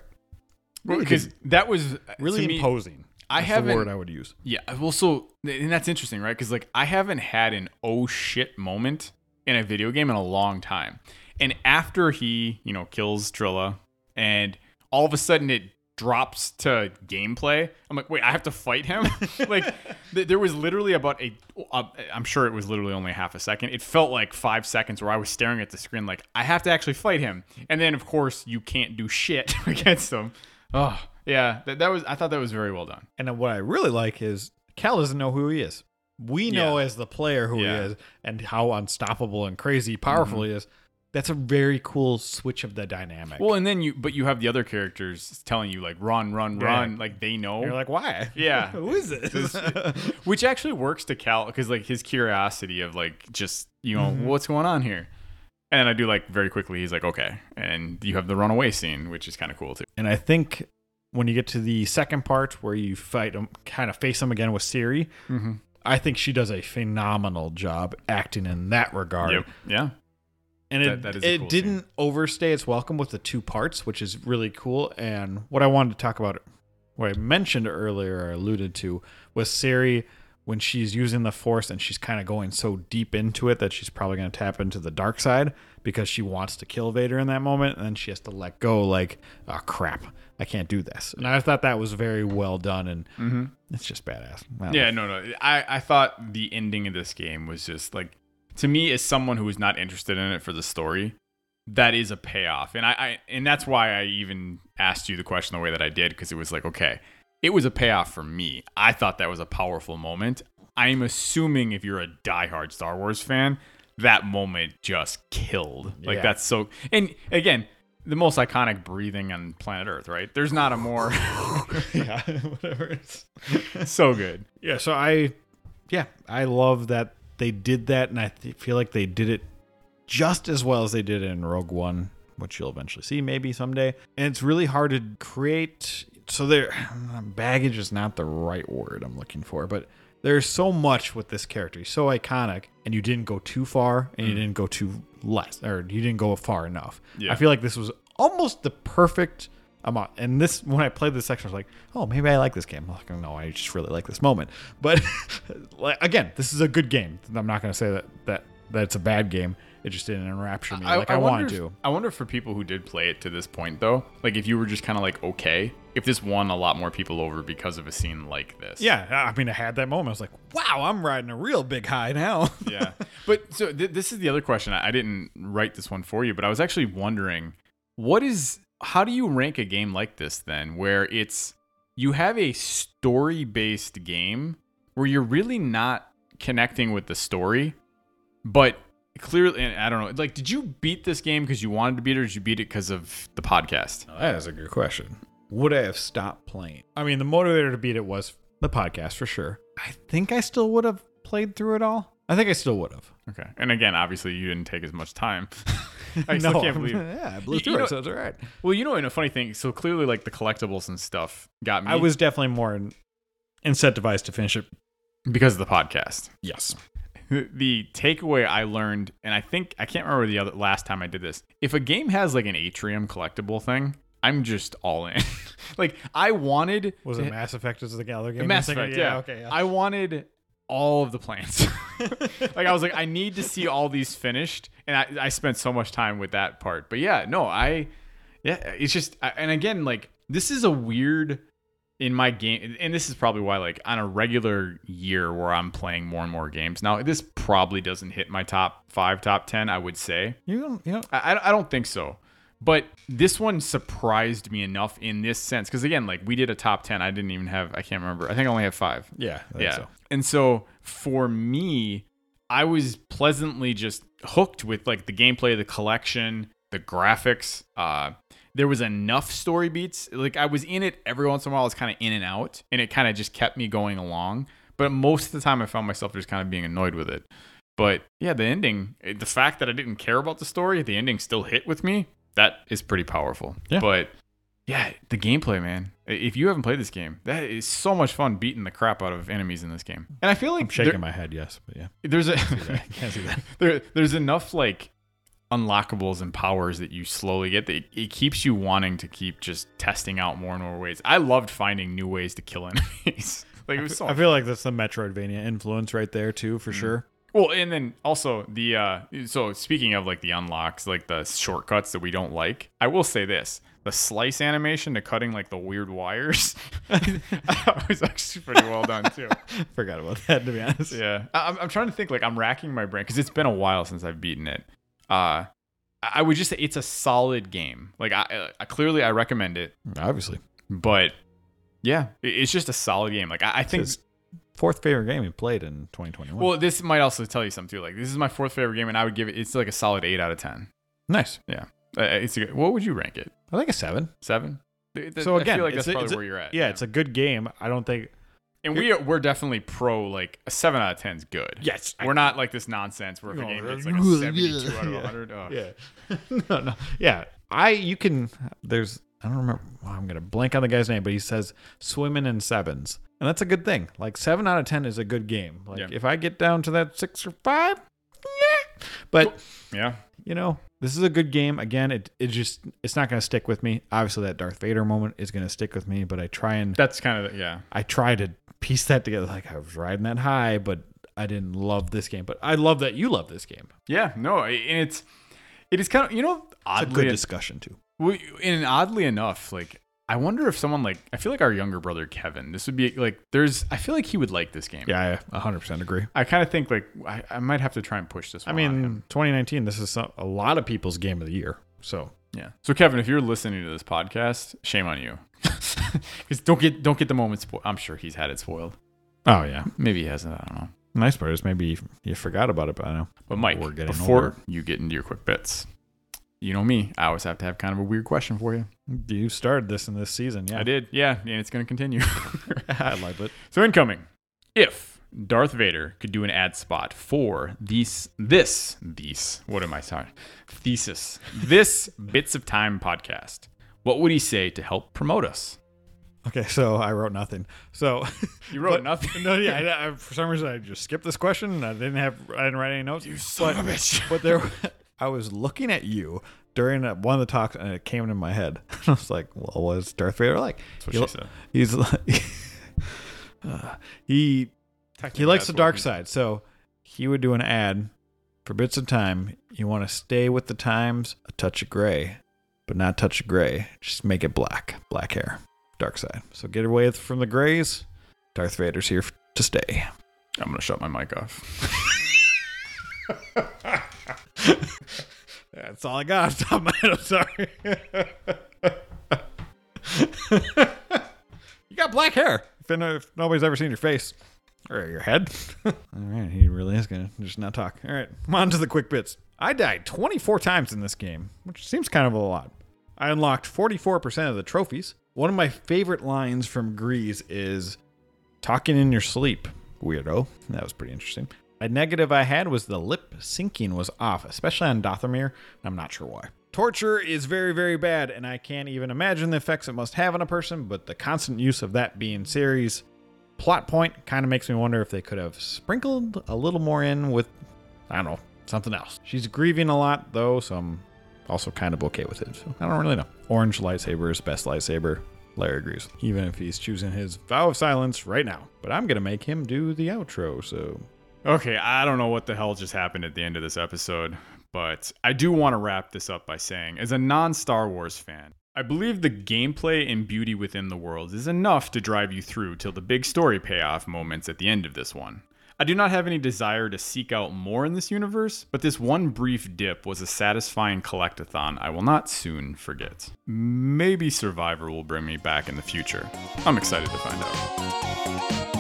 Really because that was really to me- imposing. I That's haven't- word I would use. Yeah, well, so and that's interesting, right? Because like I haven't had an oh shit moment in a video game in a long time. And after he, you know, kills Trilla and all of a sudden it drops to gameplay, I'm like, wait, I have to fight him? like, th- there was literally about a, uh, I'm sure it was literally only half a second. It felt like five seconds where I was staring at the screen, like, I have to actually fight him. And then, of course, you can't do shit against him. Oh, yeah, that, that was, I thought that was very well done. And what I really like is Cal doesn't know who he is. We know Yeah. as the player who Yeah. he is and how unstoppable and crazy powerful mm-hmm. he is. That's a very cool switch of the dynamic. Well, and then you, but you have the other characters telling you, like, run, run, Yeah. run. Like, they know. you're like, why? Yeah. who is this? which actually works to Cal because like his curiosity of like just you know mm-hmm. what's going on here, and then I do like very quickly he's like okay, and you have the runaway scene which is kind of cool too. and I think when you get to the second part where you fight him, kind of face him again with Cere, Mm-hmm. I think she does a phenomenal job acting in that regard. Yeah. and it, that it cool didn't overstay its welcome with the two parts, which is really cool. And what I wanted to talk about, what I mentioned earlier or alluded to, was Cere when she's using the Force and she's kind of going so deep into it that she's probably going to tap into the dark side because she wants to kill Vader in that moment, and then she has to let go, like, oh crap, I can't do this. And I thought that was very well done, and mm-hmm. it's just badass. Yeah, know. no, no. I, I thought the ending of this game was just like, to me, as someone who was not interested in it for the story, that is a payoff. And I, I and that's why I even asked you the question the way that I did, because it was like, okay, it was a payoff for me. I thought that was a powerful moment. I'm assuming if you're a diehard Star Wars fan, that moment just killed. Like Yeah. that's so and again, the most iconic breathing on planet Earth, right? There's not a more yeah, whatever. It's, so good. Yeah, so I, yeah, I love that they did that, and I th- feel like they did it just as well as they did in Rogue One, which you'll eventually see maybe someday. And it's really hard to create. So there, baggage is not the right word I'm looking for, but there's so much with this character. He's so iconic, and you didn't go too far, and you mm. didn't go too less, or you didn't go far enough. Yeah. I feel like this was almost the perfect amount. And this, when I played this section, I was like, oh, maybe I like this game. I'm like, no, I just really like this moment. But like, again, this is a good game. I'm not going to say that that that it's a bad game. It just didn't enrapture me like I, wonder wanted if- to. I wonder if for people who did play it to this point, though, like if you were just kind of like okay, if this won a lot more people over because of a scene like this. Yeah, I mean, I had that moment. I was like, wow, I'm riding a real big high now. yeah. But so th- this is the other question. I-, I didn't write this one for you, but I was actually wondering, what is, how do you rank a game like this then, where it's you have a story based game where you're really not connecting with the story, but clearly, and I don't know, like, did you beat this game because you wanted to beat it, or did you beat it because of the podcast? that is a good question. Would I have stopped playing? I mean, the motivator to beat it was the podcast for sure. I think I still would have played through it all. I think I still would have. Okay. And again, obviously, you didn't take as much time. I still can't believe. yeah, I blew through you it, so it's all right. Well, you know, and a funny thing. So clearly, like the collectibles and stuff got me. I was definitely more in- incentivized to finish it. because of the podcast. Yes. The takeaway I learned, and I think I can't remember the other last time I did this. If a game has like an atrium collectible thing, I'm just all in. like I wanted Was it Mass Effect as the other game? Mass Effect, thinking? yeah. Okay. Yeah. I wanted all of the plants. like I was like, I need to see all these finished, and I, I spent so much time with that part. But yeah, no, I, yeah, it's just, and again, like this is a weird in my game, and this is probably why, like on a regular year where I'm playing more and more games now, this probably doesn't hit my top five, top ten. I would say. you don't. You know. I, I- don't think so. But this one surprised me enough in this sense. Because again, like we did a top 10. I didn't even have, I can't remember. I think I only have five. Yeah. Yeah. So. And so for me, I was pleasantly just hooked with like the gameplay, the collection, the graphics. Uh, there was enough story beats. Like I was in it every once in a while. I was kind of in and out, and it kind of just kept me going along. But most of the time, I found myself just kind of being annoyed with it. But yeah, the ending, eh, the fact that I didn't care about the story, the ending still hit with me. That is pretty powerful. Yeah. But yeah, the gameplay, man. If you haven't played this game, that is so much fun beating the crap out of enemies in this game. And I feel like I'm shaking my head. Yes, but yeah. there's a Can't see that. there, there's enough like unlockables and powers that you slowly get that it, it keeps you wanting to keep just testing out more and more ways. I loved finding new ways to kill enemies. like it was so I feel like that's the Metroidvania influence right there too, Mm-hmm. for sure. Well, and then also the uh so speaking of like the unlocks, like the shortcuts that we don't like, I will say this. The slice animation to cutting like the weird wires was actually pretty well done too. Forgot about that to be honest. Yeah. I- I'm, I'm trying to think like I'm racking my brain because it's been a while since I've beaten it. Uh I would just say it's a solid game. Like I, I clearly I recommend it, Obviously. but yeah, it's just a solid game. Like I, I think fourth favorite game he played in 2021. well, this might also tell you something too. Like this is my fourth favorite game, and I would give it. It's like a solid eight out of ten. nice. Yeah, Uh, it's a good, what would you rank it? I think a seven. Seven. Th- th- So I again, feel like that's a- probably a- where you're at. Yeah, it's a good game. I don't think. And we are, we're definitely pro. Like a seven out of ten is good. Yes, we're not like this nonsense where if a game gets like a seventy-two out of Yeah. hundred. Oh. Yeah. no, no. Yeah. I you can there's I don't remember well, I'm gonna blank on the guy's name, but he says swimming in sevens. And that's a good thing. Like seven out of ten is a good game. Like Yeah. if I get down to that six or five, yeah. But Yeah. you know, this is a good game. Again, it it just it's not gonna stick with me. Obviously that Darth Vader moment is gonna stick with me, but I try and That's kind of yeah. I try to piece that together. Like I was riding that high, but I didn't love this game. But I love that you love this game. Yeah. No, and it's it is kind of you know It's a good discussion too. Well, and oddly enough, like I wonder if someone like I feel like our younger brother Kevin, this would be like there's I feel like he would like this game. Yeah, I 100% agree. I kind of think like I, I might have to try and push this. I mean, 2019, this is a lot of people's game of the year. So, yeah. So Kevin, if you're listening to this podcast, shame on you. Because don't get don't get the moment spoiled. I'm sure he's had it spoiled. oh, yeah. Maybe he hasn't. I don't know. Nice part is maybe you forgot about it, but I know. But Mike, We're getting before older. you get into your quick bits, you know me. I always have to have kind of a weird question for you. You started this in this season, yeah. I did, yeah, and it's going to continue. I like it. So incoming. If Darth Vader could do an ad spot for these this these what am I sorry? Thesis. This Bits of Time podcast. What would he say to help promote us? Okay, so I wrote nothing. So, You wrote But- nothing. no, yeah, I, I, for some reason I just skipped this question. And I didn't have, I didn't write any notes. You son of a bitch. But there, I was looking at you during uh, one of the talks, and it came into my head. I was like, "Well, what's Darth Vader like?" That's what He she said. He's like, uh, he he likes the dark side, so he would do an ad for bits of time. You want to stay with the times, a touch of gray, but not touch of gray. Just make it black, black hair, dark side. So get away from the grays. Darth Vader's here to stay. I'm gonna shut my mic off. That's all I got off top of my head. I'm sorry. you got black hair. If, if nobody's ever seen your face or your head. all right, he really is going to just not talk. All right, on to the quick bits. I died 24 times in this game, which seems kind of a lot. I unlocked 44% of the trophies. One of my favorite lines from Greez is talking in your sleep, weirdo. That was pretty interesting. A negative I had was the lip syncing was off, especially on Dathomir. I'm not sure why. Torture is very, very bad, and I can't even imagine the effects it must have on a person, but the constant use of that being Cere's plot point kind of makes me wonder if they could have sprinkled a little more in with, I don't know, something else. She's grieving a lot, though, so I'm also kind of okay with it. So I don't really know. Orange lightsaber is best lightsaber. Larry agrees, even if he's choosing his vow of silence right now. But I'm to make him do the outro, so Okay, I don't know what the hell just happened at the end of this episode, but I do want to wrap this up by saying, as a non Star Wars fan, I believe the gameplay and beauty within the world is enough to drive you through till the big story payoff moments at the end of this one. I do not have any desire to seek out more in this universe, but this one brief dip was a satisfying collectathon I will not soon forget. Maybe Survivor will bring me back in the future. I'm excited to find out.